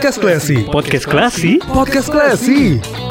Podcast Classy. Podcast Klasi Podcast Classy.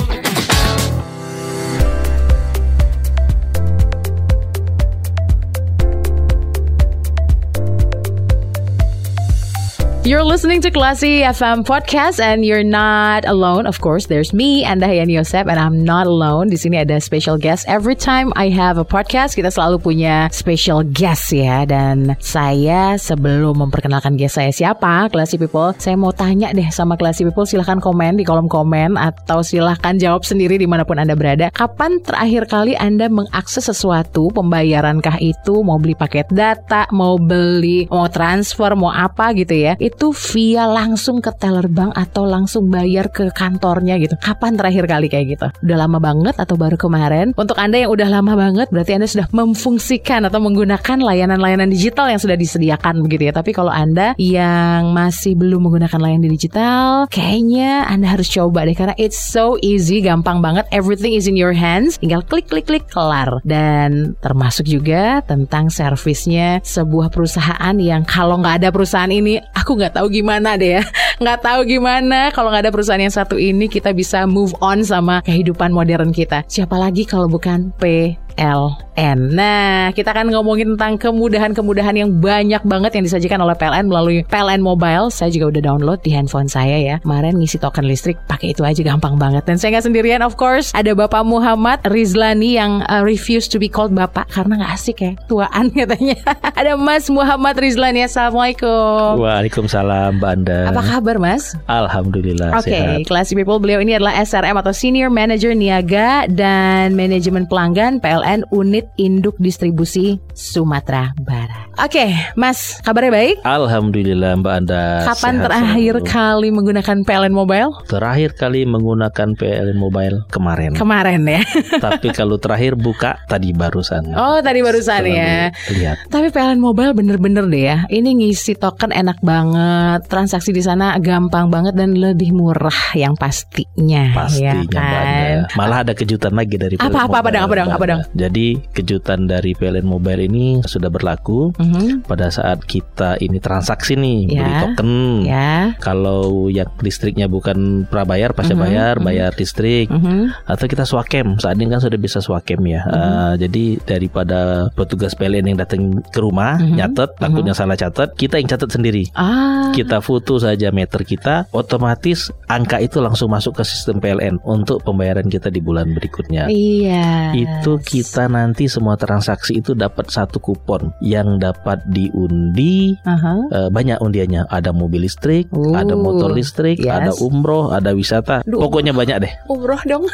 You're listening to Classy FM Podcast and you're not alone. Of course, there's me, Anda Hayani Yosep, and I'm not alone. Di sini ada special guest. Every time I have a podcast, kita selalu punya special guest ya. Dan saya sebelum memperkenalkan guest saya siapa, Classy People, saya mau tanya deh sama Classy People. Silahkan komen di kolom komen atau silahkan jawab sendiri di mana pun Anda berada. Kapan terakhir kali Anda mengakses sesuatu, pembayarankah itu, mau beli paket data, mau beli, mau transfer, mau apa gitu ya. Itu via langsung ke teller bank atau langsung bayar ke kantornya gitu. Kapan terakhir kali kayak gitu? Udah lama banget atau baru kemarin? Untuk Anda yang udah lama banget berarti Anda sudah memfungsikan atau menggunakan layanan-layanan digital yang sudah disediakan begitu ya. Tapi kalau Anda yang masih belum menggunakan layanan digital, kayaknya Anda harus coba deh karena it's so easy, gampang banget. Everything is in your hands. Tinggal klik klik klik kelar. Dan termasuk juga tentang servisnya sebuah perusahaan yang kalau nggak ada perusahaan ini, aku nggak tahu gimana deh ya. Nggak tahu gimana kalau nggak ada perusahaan yang satu ini kita bisa move on sama kehidupan modern kita. Siapa lagi kalau bukan PLN. Nah, kita akan ngomongin tentang kemudahan-kemudahan yang banyak banget yang disajikan oleh PLN melalui PLN Mobile. Saya juga udah download di handphone saya ya. Kemarin ngisi token listrik pakai itu aja gampang banget. Dan saya nggak sendirian, of course. Ada Bapak Muhammad Rizlani yang uh, refuse to be called Bapak karena nggak asik ya, tuaan katanya. ada Mas Muhammad Rizlani. Assalamualaikum. Waalaikumsalam Mbak Anda Apa kabar, Mas? Alhamdulillah Oke, sehat Classy People, beliau ini adalah SRM atau Senior Manager Niaga dan Manajemen Pelanggan PLN Unit Induk Distribusi Sumatera Barat. Oke, Mas, kabarnya baik? Alhamdulillah Mbak Anda Kapan sehat terakhir selalu. kali menggunakan PLN Mobile? Terakhir kali menggunakan PLN Mobile kemarin Kemarin ya. Tapi kalau terakhir buka tadi barusan Oh, tadi barusan Setelah ya. Lihat Tapi PLN Mobile bener-bener deh ya. Ini ngisi token enak banget, transaksi di sana gampang banget dan lebih murah yang pastinya. Pastinya ya kan? Anda Malah ada kejutan lagi dari Apa, PLN apa, dong, apa dong, apa dong? Jadi kejutan dari PLN Mobile ini sudah berlaku Mhm, Pada saat kita ini transaksi nih Beli Ya. token Ya. Kalau yang listriknya bukan prabayar, pasca Mhm, bayar, mhm. bayar listrik, Mhm. atau kita swakem. Saat ini kan sudah bisa swakem ya. Eh, jadi daripada petugas PLN yang datang ke rumah Mhm, nyatet, takutnya salah catat, kita yang catat sendiri. Ah. Kita foto saja meter kita, otomatis angka itu langsung masuk ke sistem PLN untuk pembayaran kita di bulan berikutnya. Iya. Itu kita nanti semua transaksi itu dapat satu kupon yang dapat diundi Aha. Eh, banyak undiannya. Ada mobil listrik, Uh, ada motor listrik, yes. ada umroh, ada wisata. Duh. Pokoknya banyak deh. Umroh dong.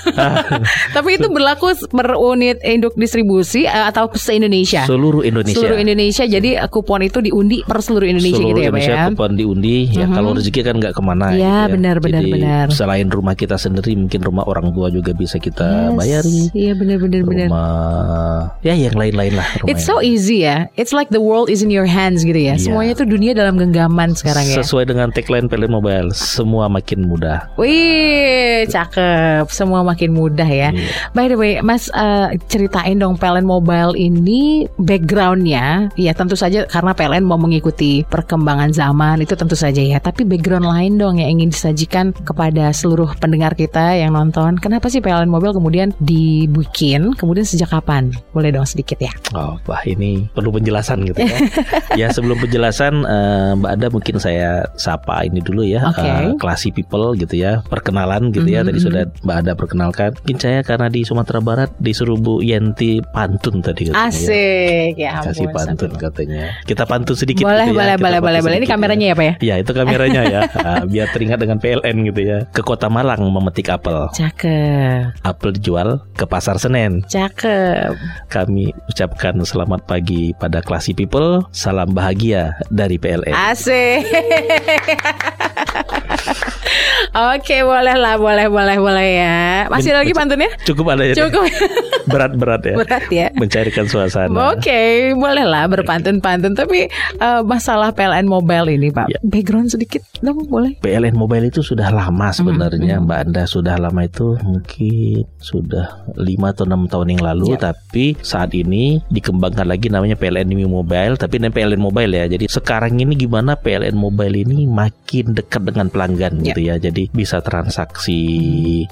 Tapi itu berlaku per unit induk distribusi eh, atau se Indonesia. Seluruh Indonesia. Seluruh Indonesia. Jadi eh, kupon itu diundi per seluruh Indonesia Seluruh gitu ya, Pak Indonesia ya. kupon diundi. Ya Mhm. kalau rezeki kan nggak ke mana. Iya, gitu ya. benar, benar, Jadi, benar. Selain rumah kita sendiri, mungkin rumah orang tua juga bisa kita Yes. bayari. Iya benar benar benar. Rumah, ya yang lain-lain lah. rumah It's yang so easy ya. It's like the world is in your hands gitu ya. Iya. Semuanya tuh dunia dalam genggaman sekarang ya. Sesuai dengan tagline PLN Mobile, semua makin mudah. Wih, cakep. Semua makin mudah ya. Iya. By the way, Mas eh, ceritain dong PLN Mobile ini backgroundnya. Ya tentu saja karena PLN mau mengikuti perkembangan zaman itu tentu saja ya. Tapi background lain dong yang ingin disajikan kepada seluruh pendengar kita yang nonton. Kenapa sih PLN Mobile kemudian dibikin? Kemudian sejak kapan? Boleh dong sedikit ya. Oh, wah ini perlu penjelasan gitu ya. ya sebelum penjelasan eh, Mbak Ada mungkin saya sapa ini dulu ya, Oke. eh, classy people gitu ya, perkenalan gitu ya. Mhm, Tadi sudah Mbak Ada perkenalkan. Mungkin saya karena di Sumatera Barat disuruh Bu Yenti pantun tadi katanya. ya. Asik ya ampun. Kasih pantun sampai- katanya. Kita pantun sedikit. Boleh, gitu ya. boleh, Kita boleh, boleh, boleh. Ini sedikit ya. Kameranya ya, Pak ya? Ya itu kameranya ya, Ah, biar teringat dengan PLN gitu ya. Ke Kota Malang memetik apel. Cakep, Apel dijual ke Pasar Senen. cakep. Kami ucapkan selamat pagi pada Classy People. Salam bahagia dari PLN. Asik. Oke, boleh lah, boleh, boleh, boleh ya. Masih Min- lagi pantunnya? Cukup ada ya. Cukup. Berat-berat ya. Berat ya. Mencairkan suasana. Oke, boleh lah berpantun-pantun. Tapi eh, masalah PLN Mobile ini, Pak, Ya. background sedikit dong, boleh? PLN Mobile itu sudah lama sebenarnya Mhm. Mbak Anda. Sudah lama itu mungkin sudah 5 atau 6 tahun yang lalu. Ya. tapi saat ini dikembangkan lagi namanya PLN Mobile. Tapi ini PLN Mobile ya. Jadi sekarang ini gimana PLN Mobile ini makin dekat dengan pelanggan Ya. gitu ya. Jadi bisa transaksi.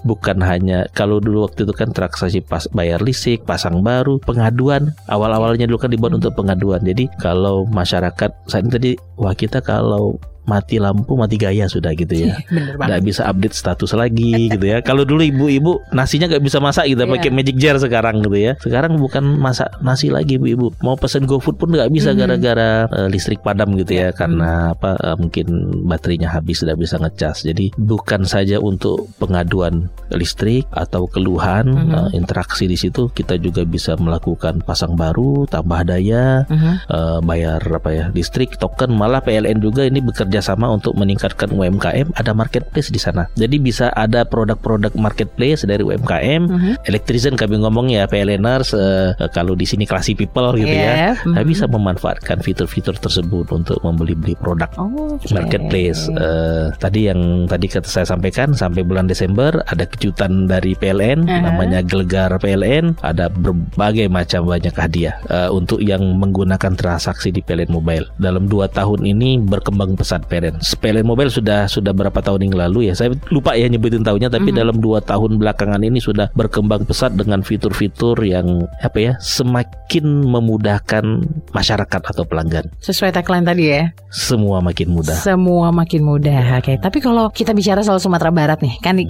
Bukan hanya kalau dulu waktu itu kan transaksi pas bayar listrik pasang baru pengaduan. Awal-awalnya dulu kan dibuat untuk pengaduan. Jadi kalau masyarakat saat ini tadi wah kita kalau Hello. Mati lampu mati gaya sudah gitu ya Bener nggak bisa update status lagi gitu ya. Kalau dulu ibu-ibu nasinya nggak bisa masak gitu, Iya. pakai magic jar sekarang gitu ya. Sekarang bukan masak nasi lagi ibu-ibu. Mau pesen GoFood pun nggak bisa Mhm. gara-gara eh, listrik padam gitu Iya. ya, karena apa? eh, mungkin baterainya habis tidak bisa ngecas. Jadi bukan saja untuk pengaduan listrik atau keluhan eh, interaksi di situ, kita juga bisa melakukan pasang baru, tambah daya, eh, bayar apa ya listrik token malah PLN juga ini bekerja sama untuk meningkatkan UMKM ada marketplace di sana jadi bisa ada produk-produk marketplace dari UMKM Mhm. Electrician kami ngomong ya PLNers eh, eh, kalau di sini classy people gitu Iya, ya mhm. Nah, bisa memanfaatkan fitur-fitur tersebut untuk membeli-beli produk Oke. marketplace Eh, tadi yang tadi kata saya sampaikan sampai bulan Desember ada kejutan dari PLN Aha. namanya Gelegar PLN ada berbagai macam banyak hadiah eh, untuk yang menggunakan transaksi di PLN Mobile dalam dua tahun ini berkembang pesat PLN PLN Mobile sudah sudah berapa tahun yang lalu ya saya lupa ya nyebutin tahunnya tapi Mhm. dalam dua tahun belakangan ini sudah berkembang pesat dengan fitur-fitur yang apa ya semakin memudahkan masyarakat atau pelanggan Sesuai tagline tadi ya. semua makin mudah Semua makin mudah. Oke, tapi kalau kita bicara soal Sumatera Barat nih, kan eh,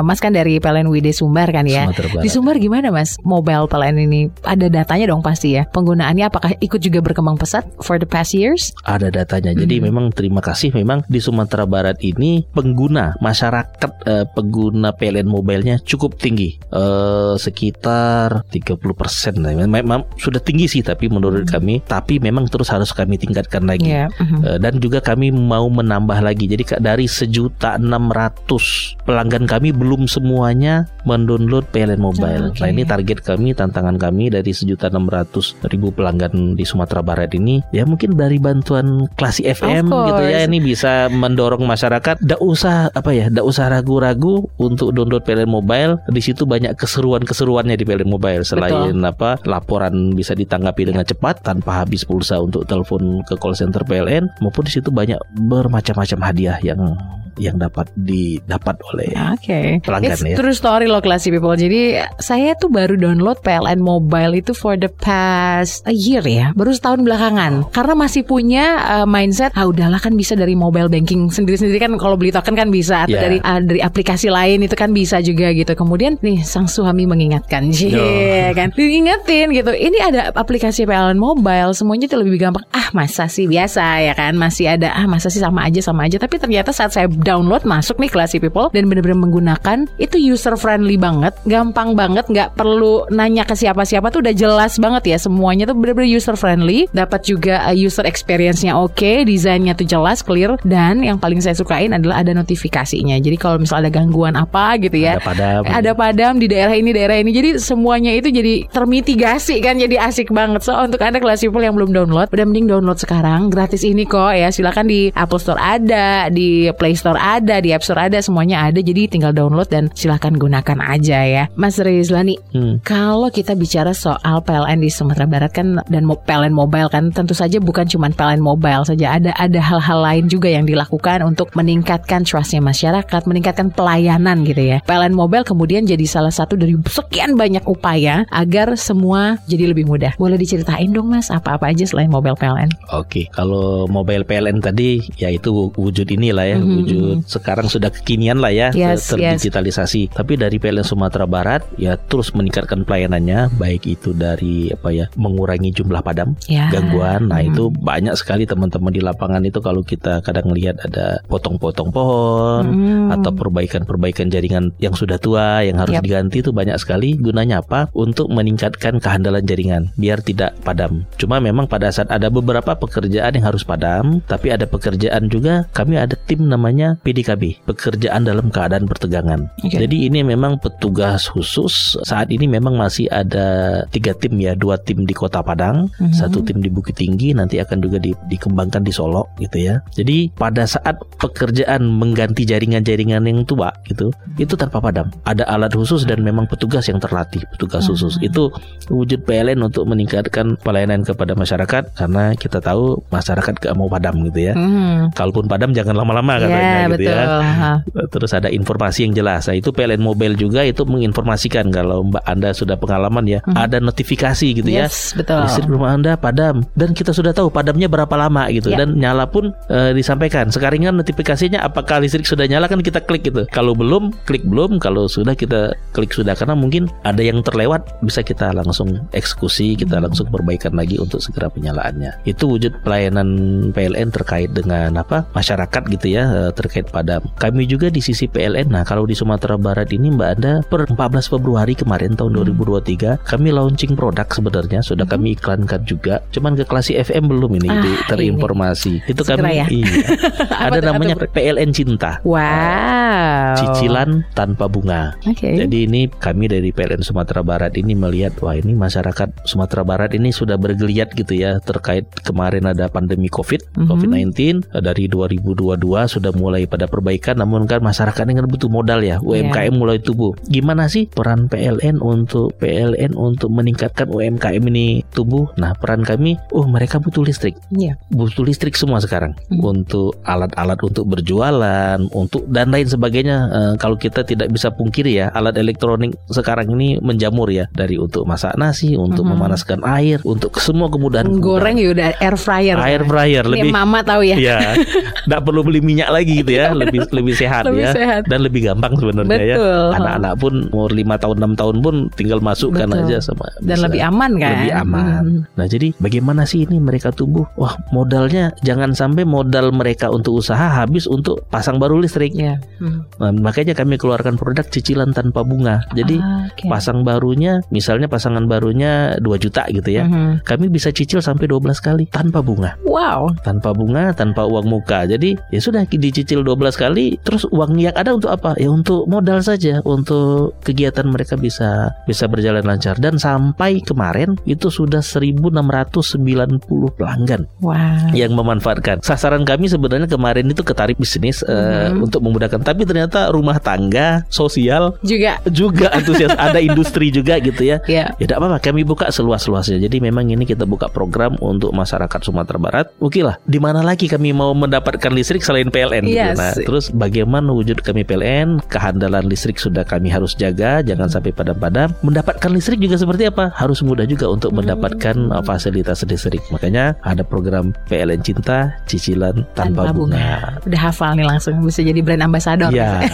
Mas kan dari PLN WD Sumbar kan ya. Sumatera Barat. Di Sumbar gimana Mas? Mobile PLN ini ada datanya dong pasti ya. Penggunaannya apakah ikut juga berkembang pesat for the past years? ada datanya. Jadi Mhm. memang terima kasih memang di Sumatera Barat ini pengguna masyarakat eh, pengguna PLN mobilenya cukup tinggi. Eh, sekitar 30% persen. Memang sudah tinggi sih tapi menurut kami tapi memang terus harus kami tingkatkan lagi. Iya. mhm. Eh, dan juga kami mau menambah lagi. Jadi dari sejuta enam ratus pelanggan kami belum semuanya mendownload PLN Mobile. Oh, oke. Nah ini target kami, tantangan kami dari sejuta enam ratus ribu pelanggan di Sumatera Barat ini, ya mungkin dari bantuan Klasi FM gitu ya, ini bisa mendorong masyarakat. Tidak usah apa ya, tidak usah ragu-ragu untuk download PLN Mobile. Di situ banyak keseruan-keseruannya di PLN Mobile. Selain apa laporan bisa ditanggapi dengan cepat tanpa habis pulsa untuk telepon ke call center PLN maupun di situ banyak bermacam-macam hadiah yang yang dapat didapat oleh Oke, pelanggan It's ya. true story loh classy people. Jadi saya tuh baru download PLN Mobile itu for the past a year ya, baru setahun belakangan. Karena masih punya uh, mindset, ah udahlah kan bisa dari mobile banking sendiri-sendiri kan kalau beli token kan bisa atau Ya. dari uh, dari aplikasi lain itu kan bisa juga gitu. Kemudian nih sang suami mengingatkan, Cie, kan diingetin gitu. Ini ada aplikasi PLN Mobile, semuanya tuh lebih gampang. Ah masa sih biasa ya kan, masih ada ah masa sih sama aja sama aja. Tapi ternyata saat saya download masuk nih Classy People dan bener-bener menggunakan itu user friendly banget, gampang banget, nggak perlu nanya ke siapa-siapa tuh udah jelas banget ya semuanya tuh bener-bener user friendly, dapat juga uh, user experience-nya oke, desainnya tuh jelas, clear. Dan yang paling saya sukain adalah ada notifikasinya. Jadi kalau misalnya ada gangguan apa gitu ya, Ada padam. ada padam di daerah ini daerah ini. Jadi semuanya itu jadi termitigasi kan jadi asik banget. So untuk anda kelas people yang belum download udah mending download sekarang. Gratis ini kok ya. Silakan di Apple Store ada di Play Store ada di App Store ada semuanya ada. Jadi tinggal download dan silakan gunakan aja ya. Mas Rizlani Hmm. kalau kita bicara soal PLN di Sumatera Barat kan dan PLN Mobile kan tentu saja bukan cuma PLN Mobile saja. Ada ada hal-hal lain juga yang dilakukan untuk meningkatkan trustnya masyarakat, meningkatkan pelayanan gitu ya. PLN Mobile kemudian jadi salah satu dari sekian banyak upaya agar semua jadi lebih mudah. Boleh diceritain dong Mas apa-apa aja selain mobile PLN? Oke, kalau mobile PLN tadi ya itu wujud inilah ya, Mhm, wujud sekarang sudah kekinian lah ya, Yes, ter- terdigitalisasi. Tapi dari PLN Sumatera Barat ya terus meningkatkan pelayanannya, baik itu dari apa ya, mengurangi jumlah padam, Ya. gangguan. Nah, Mhm. itu banyak sekali teman-teman di lapangan itu kalau kita kadang lihat ada potong-potong pohon Mm. atau perbaikan-perbaikan jaringan yang sudah tua yang harus Yap. diganti itu banyak sekali gunanya apa untuk meningkatkan kehandalan jaringan biar tidak padam cuma memang pada saat ada beberapa pekerjaan yang harus padam tapi ada pekerjaan juga kami ada tim namanya PDKB, pekerjaan dalam keadaan pertegangan. Oke. Jadi ini memang petugas khusus. Saat ini memang masih ada tiga tim ya, dua tim di Kota Padang, Mhm. satu tim di Bukit Tinggi, nanti akan juga di- dikembangkan di Solo gitu ya. Jadi pada saat pekerjaan mengganti jaringan-jaringan yang tua gitu, itu tanpa padam. Ada alat khusus dan memang petugas yang terlatih, petugas khusus. Hmm. Itu wujud PLN untuk meningkatkan pelayanan kepada masyarakat karena kita tahu masyarakat gak mau padam gitu ya. Hmm. Kalaupun padam jangan lama-lama Ya, katanya gitu betul. ya. Ha. Terus ada informasi yang jelas. Nah, itu PLN Mobile juga itu menginformasikan kalau Mbak Anda sudah pengalaman ya, Mhm. ada notifikasi gitu ya. Yes, betul. Listrik rumah Anda padam dan kita sudah tahu padamnya berapa lama gitu Ya. dan nyala pun eh, disampaikan. Sekarang kan notifikasinya apakah listrik sudah nyala kan kita klik gitu. Kalau belum, klik belum. Kalau sudah kita klik sudah karena mungkin ada yang terlewat bisa kita langsung eksekusi, kita Hmm. langsung perbaikan lagi untuk segera penyalaannya. Itu wujud pelayanan PLN terkait dengan apa? masyarakat gitu ya eh, terkait padam. Kami juga di sisi PLN. Nah, kalau di Sumatera Barat ini Mbak Anda per 14 Februari kemarin tahun Hmm. 2023 kami launching produk sebenarnya sudah Hmm. kami iklankan juga. Cuman ke Klasi FM belum ini Ah, terinformasi. Itu Segera kami ya. Iya. Apa ada namanya apa? PLN Cinta. Wow. Cicilan tanpa bunga. Oke. Jadi ini kami dari PLN Sumatera Barat ini melihat wah ini masyarakat Sumatera Barat ini sudah bergeliat gitu ya terkait kemarin ada pandemi Covid Mhm. COVID-19 eh, dari 2022 sudah mulai pada perbaikan namun kan masyarakat ini kan butuh modal ya UMKM mulai tumbuh. Gimana sih peran PLN untuk PLN untuk meningkatkan UMKM ini tumbuh? Nah, peran kami oh mereka butuh listrik Iya. butuh listrik semua sekarang Hmm. untuk alat-alat untuk berjualan, untuk dan lain sebagainya. Eh, kalau kita tidak bisa pungkiri ya, alat elektronik sekarang ini menjamur ya dari untuk masak nasi, untuk Mhm. memanaskan air, untuk semua kemudahan. Goreng ya udah air fryer. air fryer Ini lebih mama tahu ya. ya, nggak perlu beli minyak lagi gitu ya, lebih lebih sehat Lebih ya, sehat. dan lebih gampang sebenarnya ya. Betul. Anak-anak pun umur 5 tahun 6 tahun pun tinggal masukkan Betul. aja sama Dan bisa. lebih aman kan? lebih aman. Hmm. Nah, jadi bagaimana sih ini mereka tumbuh? Wah, modalnya jangan sampai modal mereka untuk usaha habis untuk pasang baru listrik. Iya. Hmm. Nah, makanya kami keluarkan produk cicilan tanpa bunga. Jadi Ah, oke. pasang barunya, misalnya pasangan barunya 2 juta gitu ya. Mhm. Kami bisa cicil sampai 12 kali tanpa bunga. Wow. Tanpa bunga, tanpa uang muka. Jadi ya sudah dicicil 12 kali terus uang yang ada untuk apa? Ya untuk modal saja, untuk kegiatan mereka bisa bisa berjalan lancar dan sampai kemarin itu sudah 1690 pelanggan Wow. yang memanfaatkan. Sasaran kami sebenarnya kemarin itu ke tarif bisnis eh, Mhm. untuk memudahkan, tapi ternyata rumah tangga, sosial Juga. juga antusias, ada industri juga gitu ya. Ya. Ya tidak apa-apa, kami buka seluas-luasnya. Jadi memang ini kita buka program untuk masyarakat Sumatera Barat. Oke lah, di mana lagi kami mau mendapatkan listrik selain PLN? gitu. Yes. Nah, terus bagaimana wujud kami PLN? Kehandalan listrik sudah kami harus jaga, jangan sampai padam-padam. Mendapatkan listrik juga seperti apa? Harus mudah juga untuk Hmm. mendapatkan uh, fasilitas listrik. Makanya ada program PLN Cinta, cicilan tanpa, bunga. Udah hafal nih langsung bisa jadi brand ambassador. Iya,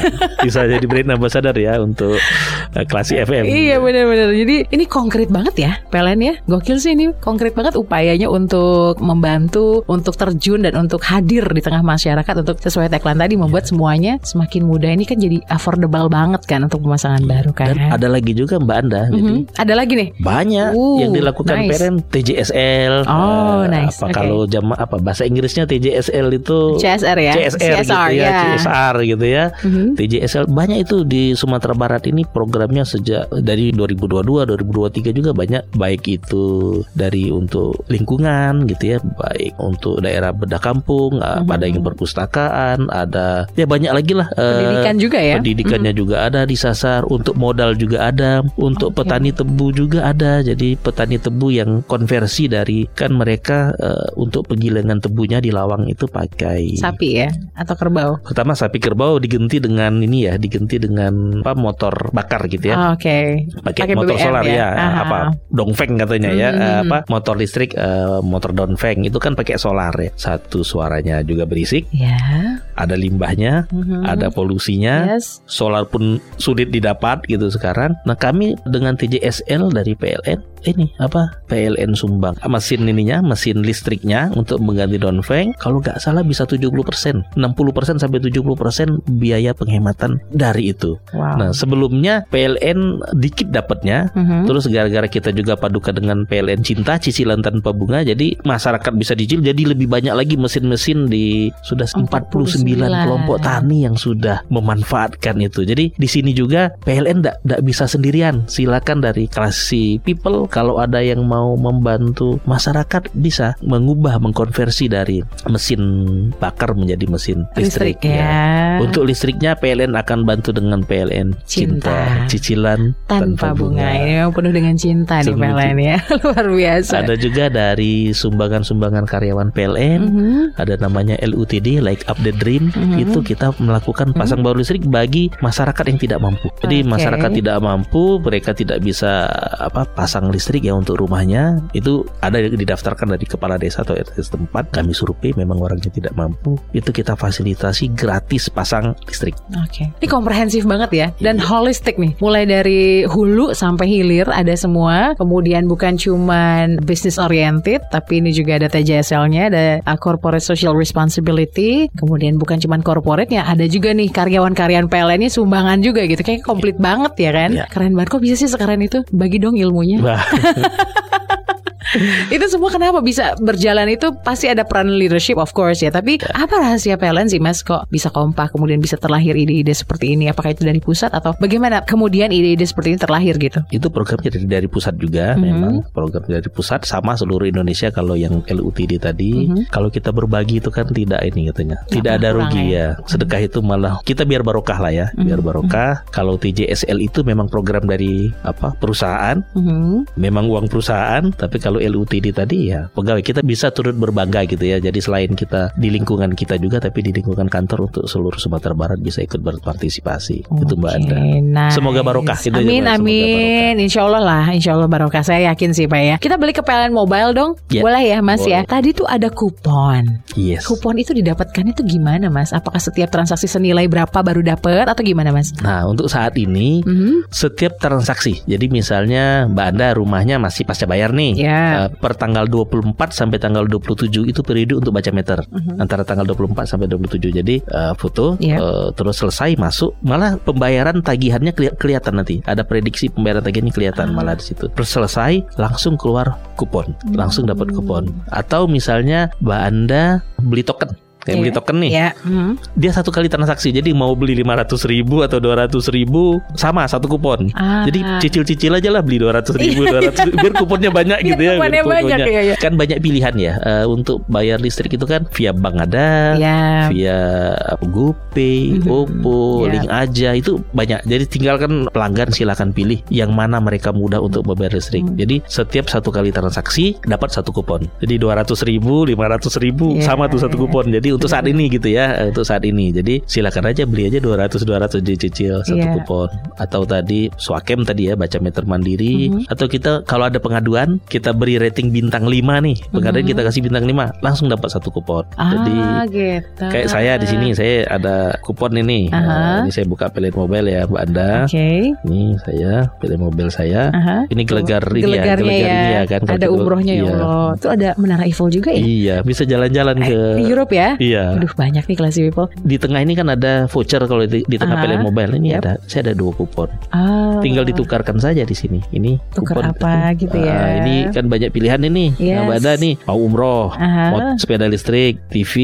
bisa jadi brand ambassador ya untuk uh, Klasi FM. Iya benar-benar. Jadi ini konkret banget ya PLN ya. Gokil sih ini konkret banget upayanya untuk membantu, untuk terjun dan untuk hadir di tengah masyarakat untuk sesuai tagline tadi membuat Iya. semuanya semakin mudah. Ini kan jadi affordable banget kan untuk pemasangan baru kan. Dan ada lagi juga Mbak Anda, jadi Mhm. Ada lagi nih. banyak Uh, yang dilakukan nice. PLN TJSL. Oh, eh, nice. Apa Oke. kalau jama apa bahasa Inggrisnya TJSL itu CSR ya. CSR, gitu ya, ya. CSR gitu ya. Mhm. TJSL banyak itu di Sumatera Barat ini programnya sejak dari 2022 2023 juga banyak baik itu dari untuk lingkungan gitu ya baik untuk daerah bedah kampung Mhm. ada yang perpustakaan ada ya banyak lagi lah eh, Pendidikan juga ya. Pendidikannya juga ada disasar, untuk modal juga ada, untuk Oke. petani tebu juga ada. Jadi petani tebu yang konversi dari kan mereka eh, untuk penggilingan tebunya di Lawang itu pakai Sapi ya atau kerbau. pertama sapi kerbau digenti dengan ini ya, digenti dengan apa motor bakar gitu ya. Ah, Oke. Pakai pakai motor BBM solar ya. ya, Aha. apa dongfeng katanya ya, Hmm. eh, apa motor listrik eh, motor dongfeng itu kan pakai solar ya. Satu suaranya juga berisik, Ya. ada limbahnya, Mhm. ada polusinya, Yes. solar pun sulit didapat gitu sekarang. Nah kami dengan TJSL dari PLN ini apa PLN sumbang mesin ininya mesin listriknya untuk mengganti Dongfeng kalau nggak salah bisa 70% 60% sampai 70% biaya penghematan dari itu Wow. nah sebelumnya PLN dikit dapatnya Mhm. Terus gara-gara kita juga padukan dengan PLN Cinta cicilan tanpa bunga jadi masyarakat bisa dicicil jadi lebih banyak lagi mesin-mesin di sudah 49 49. kelompok tani yang sudah memanfaatkan itu. Jadi di sini juga PLN tidak bisa sendirian. Silakan dari klasi people kalau ada yang mau membantu masyarakat bisa mengubah mengkonversi dari mesin bakar menjadi mesin listrik, listrik ya. Untuk listriknya PLN akan bantu dengan PLN Cinta. Cinta, cicilan tanpa bunga. Ini memang penuh dengan cinta nih PLN ya. Luar biasa. Ada juga dari sumbangan-sumbangan karyawan PLN. Mhm. Ada namanya LUTD, Like Up the Dream. Mhm. Itu kita melakukan pasang baru listrik bagi masyarakat yang tidak mampu. Jadi Oke. masyarakat tidak mampu, mereka tidak bisa apa pasang listrik ya untuk rumahnya. Itu ada yang didaftarkan dari kepala desa atau RT setempat. Kami survei memang orangnya tidak mampu. Itu kita fasilitasi gratis pasang listrik. Oke. Ini komprehensif banget ya dan Iya. holistik nih. Mulai dari hulu sampai hilir ada semua. Kemudian bukan cuman business oriented tapi ini juga ada TJSL-nya, ada uh, corporate social responsibility. Kemudian bukan cuman corporate ya, ada juga nih karyawan-karyawan PLN-nya sumbangan juga gitu. Kayak komplit banget ya kan? Iya. Keren banget kok bisa sih sekarang itu. Bagi dong ilmunya. Wah, 哈哈哈哈哈 itu semua kenapa bisa berjalan itu pasti ada peran leadership of course ya. Tapi Ya. apa rahasia PLN sih Mas kok bisa kompak kemudian bisa terlahir ide-ide seperti ini? Apakah itu dari pusat atau bagaimana kemudian ide-ide seperti ini terlahir gitu? itu programnya dari, dari pusat juga Mhm. memang program dari pusat sama seluruh Indonesia kalau yang LUTD tadi Mhm. kalau kita berbagi itu kan tidak ini katanya tidak ada rugi kurang ya sedekah itu malah kita biar barokah lah ya biar Mhm. barokah kalau TJSL itu memang program dari apa perusahaan Mhm. memang uang perusahaan tapi kalau LUTD tadi ya pegawai kita bisa turut berbangga gitu ya jadi selain kita di lingkungan kita juga tapi di lingkungan kantor untuk seluruh Sumatera Barat bisa ikut berpartisipasi itu Mbak Anda nice. Semoga barokah, itu aja, Amin. Semoga amin. Insya Allah lah, Insya Allah barokah. Saya yakin sih Pak ya. Kita beli ke PLN Mobile dong, Ya, boleh ya Mas ya. boleh. Tadi tuh ada kupon. yes Kupon itu didapatkan itu gimana Mas? Apakah setiap transaksi senilai berapa baru dapat atau gimana Mas? Nah, untuk saat ini Mhm. setiap transaksi. Jadi misalnya Mbak Anda rumahnya masih pasca bayar nih. Ya. Eh, per tanggal 24 sampai tanggal 27 itu periode untuk baca meter. Mhm. Antara tanggal 24 sampai 27. Jadi eh, foto Ya. eh, terus selesai masuk, malah pembayaran tagihannya keli- kelihatan nanti. Ada prediksi pembayaran tagihannya kelihatan Ah. malah di situ. Terus selesai langsung keluar kupon, langsung dapat Hmm. kupon. Atau misalnya Mbak Anda beli token kayak Iya. beli token nih Ya. Mhm. dia satu kali transaksi jadi mau beli 500 ribu atau 200 ribu sama satu kupon Ah. jadi cicil-cicil aja lah beli 200 ribu 200 ribu biar kuponnya banyak gitu ya kuponnya banyak, iya, iya. kan banyak pilihan ya Eh, untuk bayar listrik itu kan via bank ada Ya. via apa, GoPay, Mhm. Oppo, Ya. Link aja itu banyak. Jadi tinggalkan pelanggan silakan pilih yang mana mereka mudah untuk membayar listrik. Hmm. Jadi setiap satu kali transaksi dapat satu kupon. Jadi 200 ribu, 500 ribu Ya. sama tuh satu kupon. Jadi untuk saat ini gitu ya, eh, untuk saat ini. Jadi silakan aja beli aja 200 200 dicicil satu Ya. kupon. Atau tadi swakem tadi ya baca meter mandiri Mhm. atau kita kalau ada pengaduan kita beri rating bintang 5 nih. Pengaduan Mhm. kita kasih bintang 5 langsung dapat satu kupon. Jadi Ah, gitu. Kayak saya di sini saya ada kupon ini. Aha. Nah, ini saya buka pelet mobile ya, Mbak Anda. Oke. Ini saya pelet mobile saya. Aha. Ini gelegar ini ya, gelegar ya. ini ya kan. Ada umrohnya ya iya. Allah. Itu ada menara Eiffel juga ya? Iya, bisa jalan-jalan Eh, ke di Europe ya? Iya. Aduh banyak nih classy people. Di tengah ini kan ada voucher kalau di, di tengah pelet mobile ini Yap. ada saya ada dua kupon. Ah. Tinggal ditukarkan saja di sini. Ini Tukar kupon. apa gitu ya. Ah, ini kan banyak pilihan ini. Yes. Nah, Ada nih mau umroh, Aha. mau sepeda listrik, TV,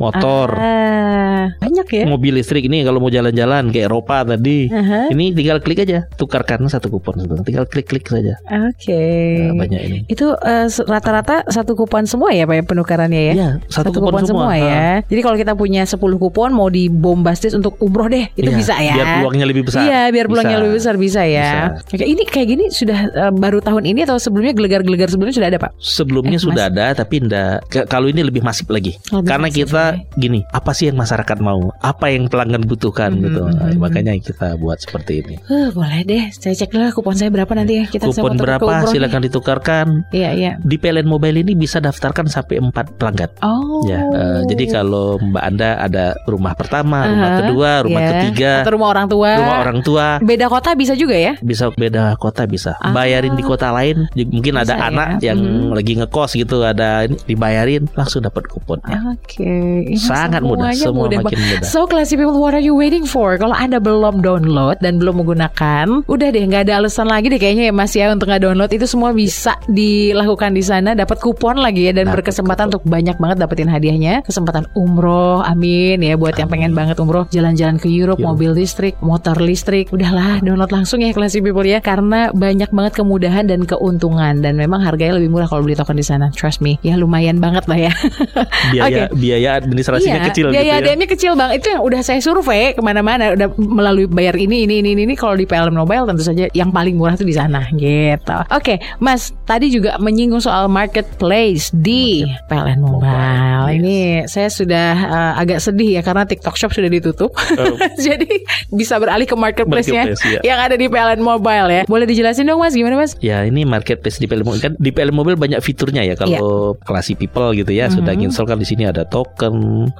motor, Ah, banyak ya? mobil listrik ini kalau mau jalan-jalan ke Eropa tadi. Aha. Ini tinggal klik aja, tukarkan satu kupon, tinggal klik-klik saja. Oke. Nah, banyak ini. Itu se- rata-rata satu kupon semua ya Pak ya penukarannya ya? Iya, satu, kupon, semua, Ah. ya. Jadi kalau kita punya 10 kupon mau dibombastis untuk umroh deh, itu Iya, bisa ya. Biar peluangnya lebih besar. Iya, biar peluangnya Bisa. lebih besar bisa ya. Oke, ini kayak gini sudah eh, baru tahun ini atau sebelumnya gelegar-gelegar sebelumnya sudah ada Pak? Sebelumnya Eh, sudah ada, tapi enggak. Kalau ini lebih masif lagi. Lebih Karena masif, kita gini, apa sih yang masyarakat mau? apa yang pelanggan butuhkan Hmm, gitu. hmm, Nah, hmm. makanya kita buat seperti ini. Uh, boleh deh, saya cek dulu kupon saya berapa nanti ya. Kita Kupon berapa silakan ditukarkan. Iya, iya. Di PLN Mobile ini bisa daftarkan sampai 4 pelanggan. Oh. Ya, eh, jadi kalau Mbak Anda ada rumah pertama, rumah Aha, kedua, rumah ya. ketiga, Atau rumah orang tua. rumah orang tua, Beda kota bisa juga ya? bisa beda kota bisa. Ah. Bayarin di kota lain, mungkin ada Bisa ya. anak yang Mhm. lagi ngekos gitu, ada ini, dibayarin langsung dapat kuponnya. Oke. Ini Sangat mudah, semua mudah. makin mudah. So classy people, what are you waiting for? Kalau anda belum download dan belum menggunakan, udah deh nggak ada alasan lagi deh kayaknya ya Mas ya untuk nggak download. Itu semua bisa dilakukan di sana, dapat kupon lagi ya dan Dapat berkesempatan untuk banyak banget dapetin hadiahnya, kesempatan umroh, amin ya buat yang pengen banget umroh, jalan-jalan ke Europe, mobil listrik, motor listrik, udahlah download langsung ya classy people ya. Karena banyak banget kemudahan dan keuntungan. Dan memang harganya lebih murah kalau beli token di sana. Trust me, ya lumayan banget lah ya. Biaya biaya administrasinya Iya, kecil biaya gitu ya. ADM-nya kecil bang. Itu yang udah saya survei ke mana-mana, udah melalui bayar ini, ini, ini, ini. Kalau di PLN Mobile tentu saja yang paling murah tuh di sana, gitu. Oke, Mas, tadi juga menyinggung soal marketplace di PLN Mobile. Yes. Ini saya sudah uh, agak sedih ya karena TikTok Shop sudah ditutup, Oh. jadi bisa beralih ke marketplace-nya Marketplace, iya. yang ada di PLN Mobile ya. Boleh dijelasin dong, Mas? Gimana, Mas? Ya ini marketplace di PLN Mobile kan di PLN Mobile banyak fiturnya ya kalau classy people gitu ya sudah Mhm. install kan di sini ada token,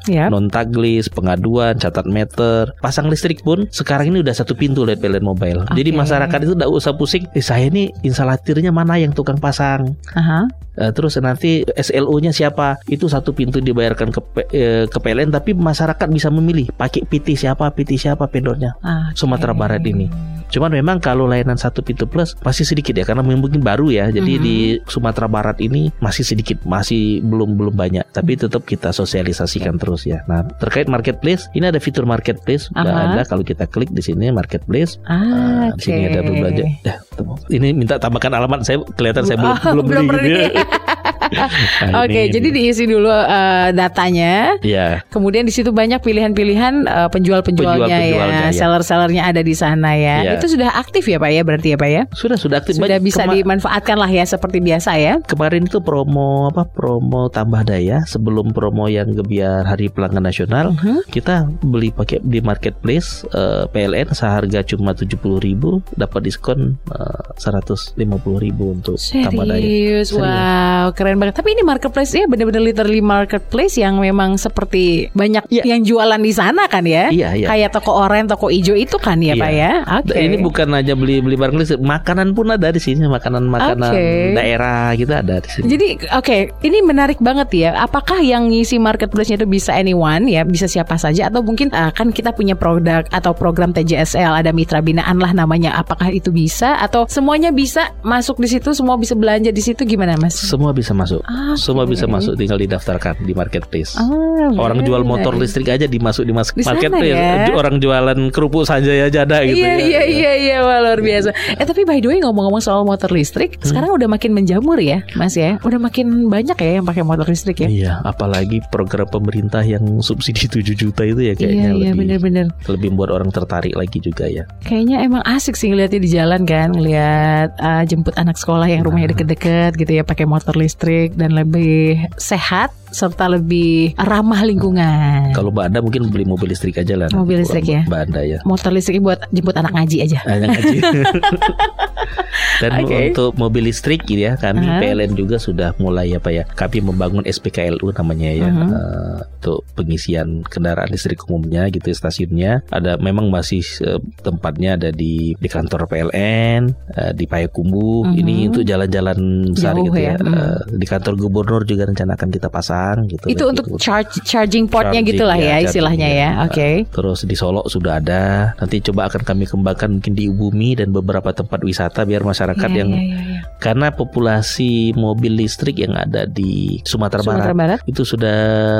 Ya. non taglis, pengaduan, catat meter, pasang listrik pun sekarang ini udah satu pintu lihat PLN Mobile. Jadi Oke. masyarakat itu tidak usah pusing. Eh, saya ini instalatirnya mana yang tukang pasang. Aha. Eh, terus nanti SLO-nya siapa? Itu satu pintu dibayarkan ke eh, ke PLN tapi masyarakat bisa memilih pakai PT siapa, PT siapa vendornya. Oke. Sumatera Barat ini. Cuman memang kalau layanan satu pintu plus masih sedikit ya karena mungkin baru ya. Jadi Mhm. di Sumatera Barat ini masih sedikit, masih belum belum banyak. Tapi tetap kita sosialisasikan terus ya. Nah terkait marketplace, ini ada fitur marketplace. Mbak Aha. Anda kalau kita klik di sini marketplace. Ah, Nah, di sini ada berbelanja. Ini minta tambahkan alamat saya kelihatan saya belum Oh, belum beli. belum gitu ya. Nah, Oke, ini- jadi diisi dulu eh, datanya. ya Kemudian di situ banyak pilihan-pilihan eh, penjual-penjualnya Penjual-penjualnya, ya, ya. seller-sellernya ada di sana ya. Ya. Itu sudah aktif ya Pak ya, berarti ya Pak ya? sudah sudah aktif Sudah Banyak- bisa kema- dimanfaatkan lah ya seperti biasa ya. kemarin itu promo apa promo tambah daya sebelum promo yang gebiar Hari Pelanggan Nasional Mhm. kita beli pakai di marketplace eh, PLN seharga cuma 70.000 dapat diskon eh, 150.000 untuk tambah daya. Serius, Serius. wow, keren banget. Tapi ini marketplace ya benar-benar literally marketplace yang memang seperti banyak Iya. yang jualan di sana kan ya? Iya iya. Kayak toko oren, toko ijo itu kan ya Iya. Pak ya? Oke. Ini bukan aja beli beli barang listrik, makanan pun ada di sini, makanan makanan Oke. daerah gitu ada di sini. Jadi oke, ini menarik banget ya. Apakah yang ngisi marketplace-nya itu bisa anyone ya, bisa siapa saja atau mungkin uh, kan kita punya produk atau program TJSL ada mitra binaan lah namanya. Apakah itu bisa atau semuanya bisa masuk di situ, semua bisa belanja di situ gimana Mas? Semua bisa masuk. Ah, Semua oke. bisa masuk tinggal didaftarkan di marketplace. Ah, Orang jual motor listrik aja dimasuk di mas- Di marketplace. ya? Orang jualan kerupuk saja ya ada gitu Iya ya. iya iya iya wah, luar biasa. Eh tapi by the way ngomong-ngomong soal motor listrik, Hmm. sekarang udah makin menjamur ya, Mas ya. Udah makin banyak ya yang pakai motor listrik ya. Iya, apalagi program pemerintah yang subsidi 7 juta itu ya kayaknya iya iya lebih bener-bener. lebih membuat orang tertarik lagi juga ya. Kayaknya emang asik sih ngeliatnya di jalan kan, ngeliat uh, jemput anak sekolah yang rumahnya deket-deket gitu ya, pakai motor listrik dan lebih sehat serta lebih ramah lingkungan. Kalau Mbak Anda mungkin beli mobil listrik aja lah. Mobil listrik ya? Mbak Anda ya. Motor listrik buat jemput anak ngaji aja. Hanya ngaji. Dan Oke. untuk mobil listrik gitu ya, kami Aha. PLN juga sudah mulai apa ya? Kami membangun SPKLU namanya ya Mhm. eh, untuk pengisian kendaraan listrik umumnya gitu ya, stasiunnya. Ada memang masih eh, tempatnya ada di di kantor PLN, eh, di Payakumbuh. Mhm. Ini untuk jalan-jalan besar Jauh gitu ya, ya. mhm. Eh, di kantor gubernur juga rencana akan kita pasang gitu. Itu Gitu. untuk charge charging portnya Charging, gitulah ya, charging, istilahnya ya. Oke. Terus di Solo sudah ada. Nanti coba akan kami kembangkan mungkin di Ubumi dan beberapa tempat wisata biar masyarakat Iya, yang iya, iya, iya. karena populasi mobil listrik yang ada di Sumatera, Sumatera Barat, Barat. itu sudah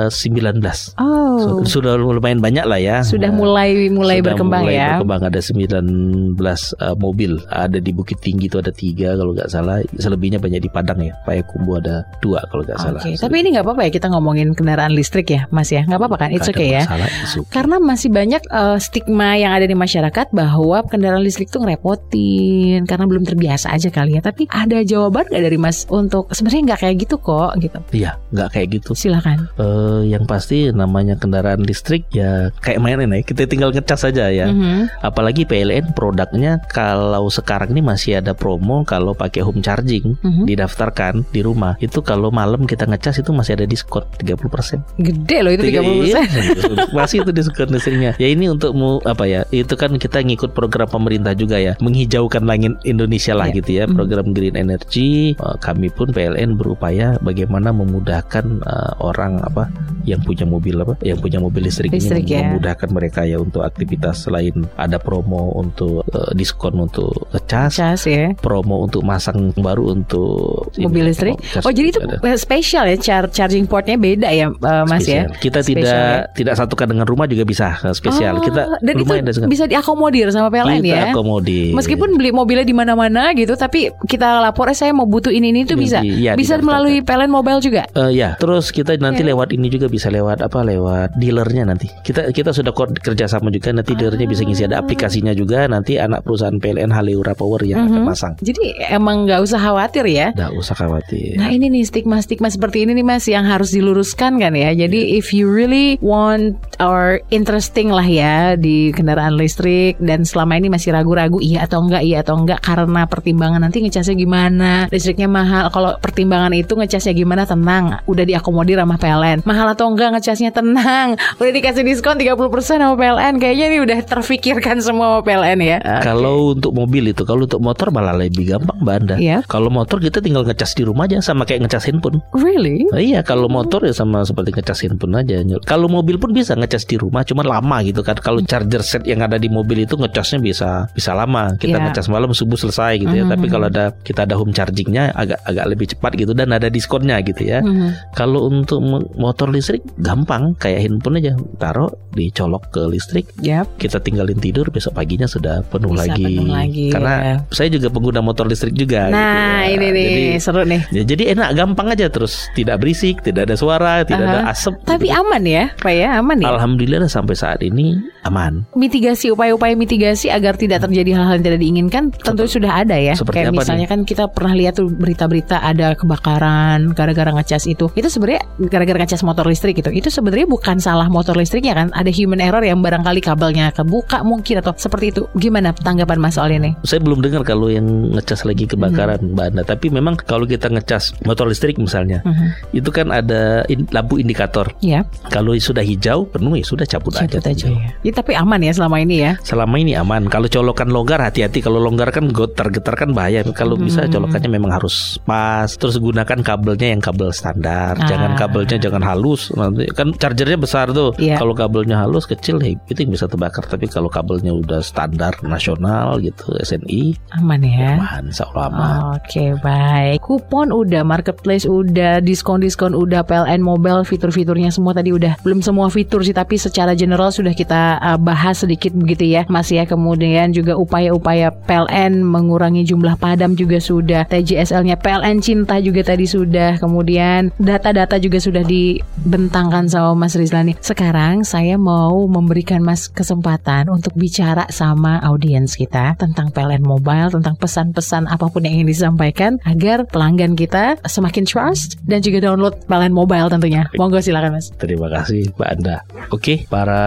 19. Oh. Su- Sudah lumayan banyak lah ya. Sudah mulai mulai sudah berkembang mulai ya. Berkembang ada 19 uh, mobil. Ada di Bukit Tinggi itu ada tiga kalau nggak salah. Selebihnya banyak di Padang ya. Payakumbuh ada dua kalau nggak salah. Oke, tapi ini nggak apa-apa ya kita ngomongin kendaraan listrik ya, Mas ya, nggak apa-apa kan? It's ada okay ya. masalah, it's okay. Karena masih banyak eh, stigma yang ada di masyarakat bahwa kendaraan listrik tuh ngerepotin karena belum terbiasa aja kali ya. Tapi ada jawaban nggak dari Mas untuk sebenarnya nggak kayak gitu kok gitu. Iya, nggak kayak gitu. Silakan. Eh, yang pasti namanya kendaraan listrik ya kayak mainan ya. Kita tinggal ngecas saja ya. Mhm. Apalagi PLN produknya kalau sekarang ini masih ada promo kalau pakai home charging Mhm. didaftarkan di rumah itu kalau malam kita ngecas itu masih ada diskon 30%. Gede loh itu 30%. Iya, masih itu diskon listriknya. Ya ini untuk mu apa ya? Itu kan kita ngikut program pemerintah juga ya, menghijaukan langit Indonesia lah Iya. gitu ya, Mhm. program Green Energy. Eh, Kami pun PLN berupaya bagaimana memudahkan eh, orang apa yang punya mobil apa, yang punya mobil listrik, Listrik, ini ya. memudahkan mereka ya untuk aktivitas selain ada promo untuk eh, diskon untuk ngecas, Cas ya. promo untuk masang baru untuk ini, Mobil listrik. cas Oh jadi itu ada. eh, spesial ya char- charging portnya beda ya eh, Mas ya. Spesial. Kita Spesial tidak ya? tidak satukan dengan rumah juga bisa eh, spesial. Oh, kita dan lumayan itu bisa diakomodir sama PLN kita ya. akomodir. Meskipun beli mobilnya di mana-mana gitu, tapi kita lapor eh saya mau butuh ini ini itu Ini bisa. iya, bisa melalui PLN Mobile juga. Eh, ya, terus kita nanti Oke. lewat ini juga bisa lewat apa? Lewat dealernya nanti. Kita kita sudah ko- kerja sama juga nanti dealernya bisa ngisi ada aplikasinya juga nanti anak perusahaan PLN Haleura Power yang akan Mhm. pasang. Jadi emang nggak usah khawatir ya. Nggak usah khawatir. Nah ini nih stigma-stigma seperti ini nih mas yang harus diluruskan kan ya. Jadi if you really want or interesting lah ya di kendaraan listrik dan selama ini masih ragu-ragu iya atau enggak iya atau enggak karena pertimbangan nanti ngecasnya gimana listriknya mahal. Kalau pertimbangan itu ngecasnya gimana tenang udah diakomodir sama PLN. Mahal atau enggak ngecasnya tenang udah dikasih diskon 30% sama PLN. Kayaknya ini udah terfikirkan semua sama PLN ya. Kalau untuk mobil itu, kalau untuk motor malah lebih gampang Mbak Anda. Iya. Kalau motor kita tinggal ngecas di rumah aja sama kayak ngecas handphone. Really? Nah, iya, kalau motor ya sama seperti ngecas handphone aja. Kalau mobil pun bisa ngecas di rumah, cuma lama gitu kan. Kalau charger set yang ada di mobil itu ngecasnya bisa bisa lama. Kita Iya. ngecas malam subuh selesai gitu ya. Mhm. Tapi kalau ada kita ada home chargingnya agak agak lebih cepat gitu dan ada diskonnya gitu ya. Mhm. Kalau untuk mo- motor listrik gampang kayak handphone aja, taruh dicolok ke listrik, Yap. kita tinggalin tidur besok paginya sudah penuh Bisa lagi. penuh lagi, Karena ya. Saya juga pengguna motor listrik juga. Nah gitu ya. ini nih Jadi seru nih. Ya, jadi enak gampang aja terus tidak berisik, tidak ada suara, tidak Aha. ada asap. Tapi gitu. aman ya, Pak ya, aman ya. Alhamdulillah sampai saat ini aman. Mitigasi upaya-upaya mitigasi agar tidak terjadi hal-hal yang tidak diinginkan tentu sudah ada ya. Seperti Kayak apa misalnya kan kita pernah lihat tuh berita-berita ada kebakaran gara-gara ngecas itu. Itu sebenarnya gara-gara ngecas motor listrik itu. Itu sebenarnya bukan salah motor listriknya kan. Ada human error yang barangkali kabelnya kebuka mungkin atau seperti itu. Gimana tanggapan Mas soal ini? Saya belum dengar kalau yang ngecas lagi kebakaran Hmm. Mbak Anda. Tapi memang kalau kita ngecas motor listrik misalnya, Mhm. itu kan ada in- lampu indikator. Ya, Kalau sudah hijau penuh ya sudah cabut, cabut aja. aja ya. Ya, tapi aman ya selama ini ya. Selama ini aman. Kalau colokan longgar hati-hati. Kalau longgar kan getar-getar kan bahaya. Kalau bisa Hmm. colokannya memang harus pas. Terus gunakan kabelnya yang kabel standar. Ah. Jangan kabelnya jangan halus. Nanti kan chargernya besar tuh. Iya. Kalau kabelnya halus kecil ya itu yang bisa terbakar. Tapi kalau kabelnya udah standar nasional gitu SNI Aman ya. aman, insya Allah aman. Oke baik. Kupon udah Marketplace udah Diskon-diskon udah PLN Mobile Fitur-fiturnya semua tadi udah. Belum semua fitur sih Tapi secara general sudah kita uh, bahas sedikit begitu ya Mas ya. Kemudian juga upaya-upaya PLN Mengurangi jumlah padam juga sudah. TJSL-nya PLN Cinta juga tadi sudah. Kemudian data-data juga sudah dibentangkan sama Mas Rizlani. Sekarang saya mau memberikan Mas kesempatan Untuk bicara sama audiens kita Tentang PLN Mobile Tentang pesan-pesan apa pun yang ingin disampaikan Agar pelanggan kita semakin trust Dan juga download PLN Mobile tentunya Monggo silakan Mas Terima kasih Mbak Anda. Oke, para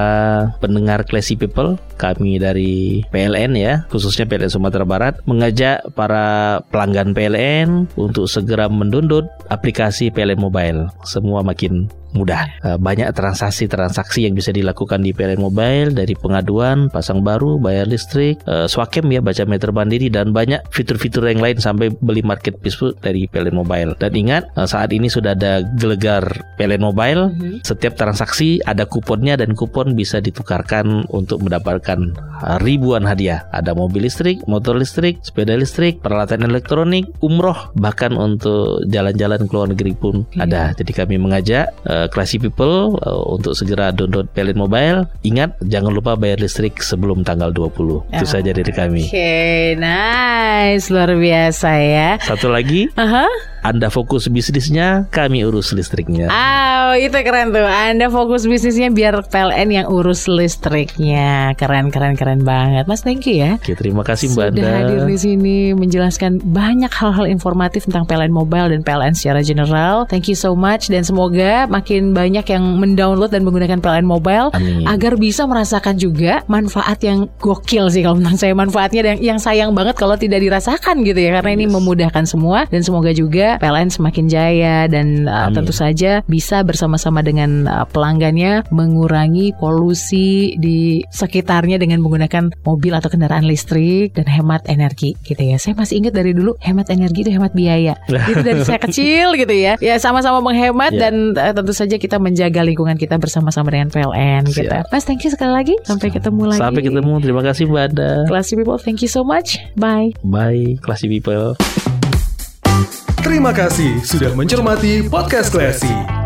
pendengar Classy People, kami dari PLN ya, khususnya PLN Sumatera Barat, mengajak para pelanggan PLN untuk segera mendownload aplikasi PLN Mobile. Semua makin mudah. Eh, Banyak transaksi-transaksi yang bisa dilakukan di PLN Mobile dari pengaduan, pasang baru, bayar listrik, eh, swakem ya, baca meter mandiri dan banyak fitur-fitur yang lain sampai beli marketplace pun dari PLN Mobile. Dan ingat eh, saat ini sudah ada gelegar PLN Mobile. Setiap transaksi ada kuponnya dan kupon bisa ditukarkan untuk mendapatkan ribuan hadiah. Ada mobil listrik, motor listrik, sepeda listrik, peralatan elektronik, umroh, bahkan untuk jalan-jalan ke luar negeri pun Iya. ada. Jadi kami mengajak eh, classy people eh, untuk segera download PLN Mobile. Ingat jangan lupa bayar listrik sebelum tanggal 20. Itu saja dari kami. Oke nice Luar biasa ya Satu lagi Aha. Anda fokus bisnisnya, kami urus listriknya. Oh, itu keren tuh. Anda fokus bisnisnya biar PLN yang urus listriknya. Keren, keren, keren banget. Mas, thank you ya. Oke, terima kasih Mbak Sudah Anda. hadir di sini menjelaskan banyak hal-hal informatif tentang PLN Mobile dan PLN secara general. Thank you so much dan semoga makin banyak yang mendownload dan menggunakan PLN Mobile Amin. agar bisa merasakan juga manfaat yang gokil sih kalau menurut saya manfaatnya yang yang sayang banget kalau tidak dirasakan gitu ya karena ini memudahkan semua dan semoga juga PLN semakin jaya dan uh, Amin. tentu saja bisa bersama-sama dengan uh, pelanggannya mengurangi polusi di sekitarnya dengan menggunakan mobil atau kendaraan listrik dan hemat energi gitu ya. Saya masih ingat dari dulu hemat energi itu hemat biaya. itu dari saya kecil gitu ya. Ya sama-sama menghemat Ya. dan uh, tentu saja kita menjaga lingkungan kita bersama-sama dengan PLN gitu. Siap. Mas thank you sekali lagi. Sampai ketemu lagi. Sampai ketemu. Terima kasih Mbak Anda. Classy people, thank you so much. Bye. Bye, classy people. Terima kasih sudah mencermati podcast Klasi.